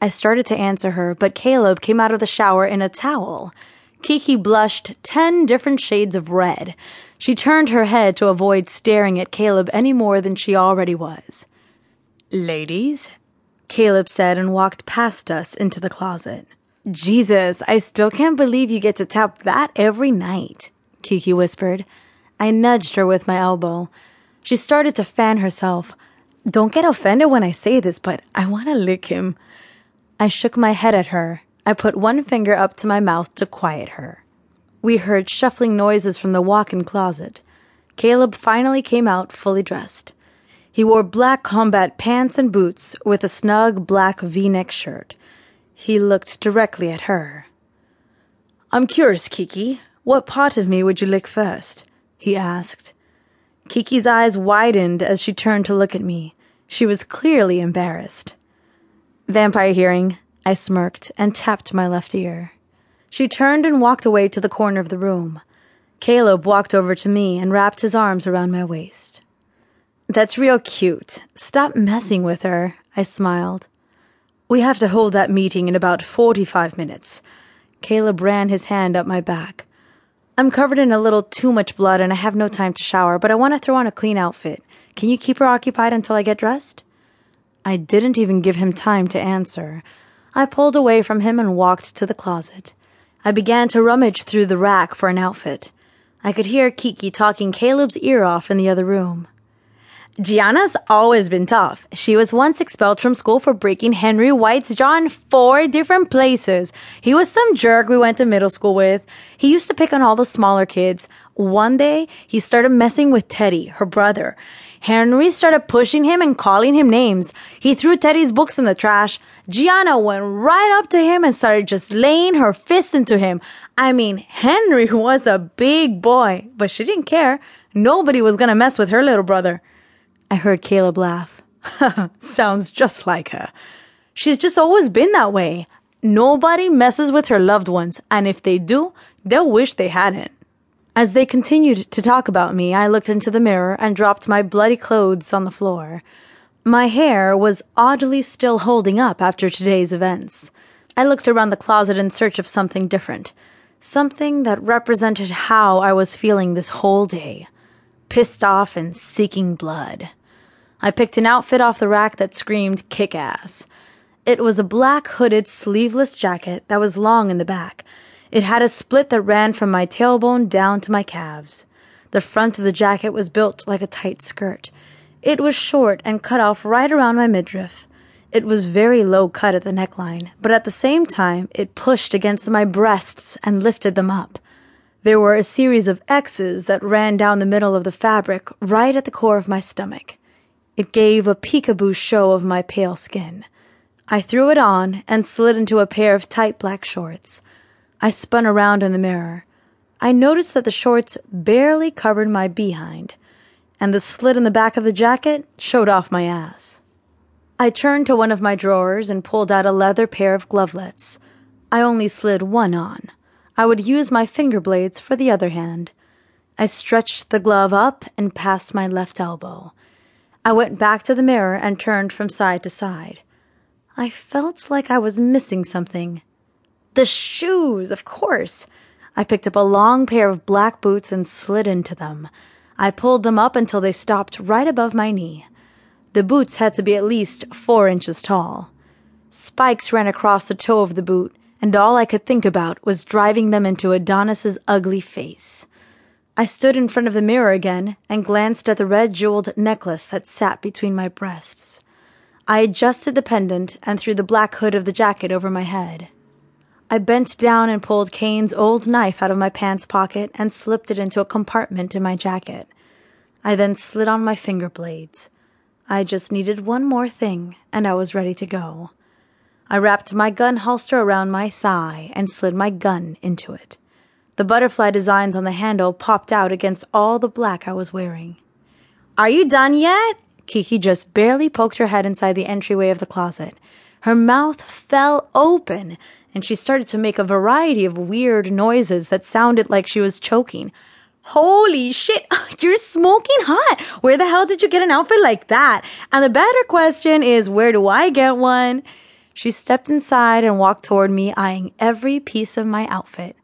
I started to answer her, but Caleb came out of the shower in a towel. Kiki blushed ten different shades of red. She turned her head to avoid staring at Caleb any more than she already was. Ladies, Caleb said and walked past us into the closet. Jesus, I still can't believe you get to tap that every night, Kiki whispered. I nudged her with my elbow. She started to fan herself. Don't get offended when I say this, but I want to lick him. I shook my head at her. I put one finger up to my mouth to quiet her. We heard shuffling noises from the walk in closet. Caleb finally came out fully dressed. He wore black combat pants and boots with a snug black v neck shirt. He looked directly at her. I'm curious, Kiki. What part of me would you lick first? he asked. Kiki's eyes widened as she turned to look at me. She was clearly embarrassed. Vampire hearing, I smirked and tapped my left ear. She turned and walked away to the corner of the room. Caleb walked over to me and wrapped his arms around my waist. That's real cute. Stop messing with her, I smiled. We have to hold that meeting in about 45 minutes. Caleb ran his hand up my back. I'm covered in a little too much blood and I have no time to shower, but I want to throw on a clean outfit. Can you keep her occupied until I get dressed? I didn't even give him time to answer. I pulled away from him and walked to the closet. I began to rummage through the rack for an outfit. I could hear Kiki talking Caleb's ear off in the other room. Gianna's always been tough. She was once expelled from school for breaking Henry White's jaw in four different places. He was some jerk we went to middle school with. He used to pick on all the smaller kids. One day, he started messing with Teddy, her brother. Henry started pushing him and calling him names. He threw Teddy's books in the trash. Gianna went right up to him and started just laying her fists into him. I mean, Henry was a big boy, but she didn't care. Nobody was gonna mess with her little brother. I heard Caleb laugh. Sounds just like her. She's just always been that way. Nobody messes with her loved ones, and if they do, they'll wish they hadn't. As they continued to talk about me, I looked into the mirror and dropped my bloody clothes on the floor. My hair was oddly still holding up after today's events. I looked around the closet in search of something different, something that represented how I was feeling this whole day pissed off and seeking blood. I picked an outfit off the rack that screamed kick ass. It was a black hooded sleeveless jacket that was long in the back. It had a split that ran from my tailbone down to my calves. The front of the jacket was built like a tight skirt. It was short and cut off right around my midriff. It was very low cut at the neckline, but at the same time it pushed against my breasts and lifted them up. There were a series of X's that ran down the middle of the fabric right at the core of my stomach. It gave a peekaboo show of my pale skin. I threw it on and slid into a pair of tight black shorts. I spun around in the mirror. I noticed that the shorts barely covered my behind, and the slit in the back of the jacket showed off my ass. I turned to one of my drawers and pulled out a leather pair of glovelets. I only slid one on. I would use my finger blades for the other hand. I stretched the glove up and past my left elbow. I went back to the mirror and turned from side to side. I felt like I was missing something. The shoes, of course. I picked up a long pair of black boots and slid into them. I pulled them up until they stopped right above my knee. The boots had to be at least four inches tall. Spikes ran across the toe of the boot, and all I could think about was driving them into Adonis's ugly face. I stood in front of the mirror again and glanced at the red jeweled necklace that sat between my breasts. I adjusted the pendant and threw the black hood of the jacket over my head. I bent down and pulled Kane's old knife out of my pants pocket and slipped it into a compartment in my jacket. I then slid on my finger blades. I just needed one more thing, and I was ready to go. I wrapped my gun holster around my thigh and slid my gun into it. The butterfly designs on the handle popped out against all the black I was wearing. Are you done yet? Kiki just barely poked her head inside the entryway of the closet. Her mouth fell open, and she started to make a variety of weird noises that sounded like she was choking. Holy shit, you're smoking hot. Where the hell did you get an outfit like that? And the better question is, where do I get one? She stepped inside and walked toward me, eyeing every piece of my outfit.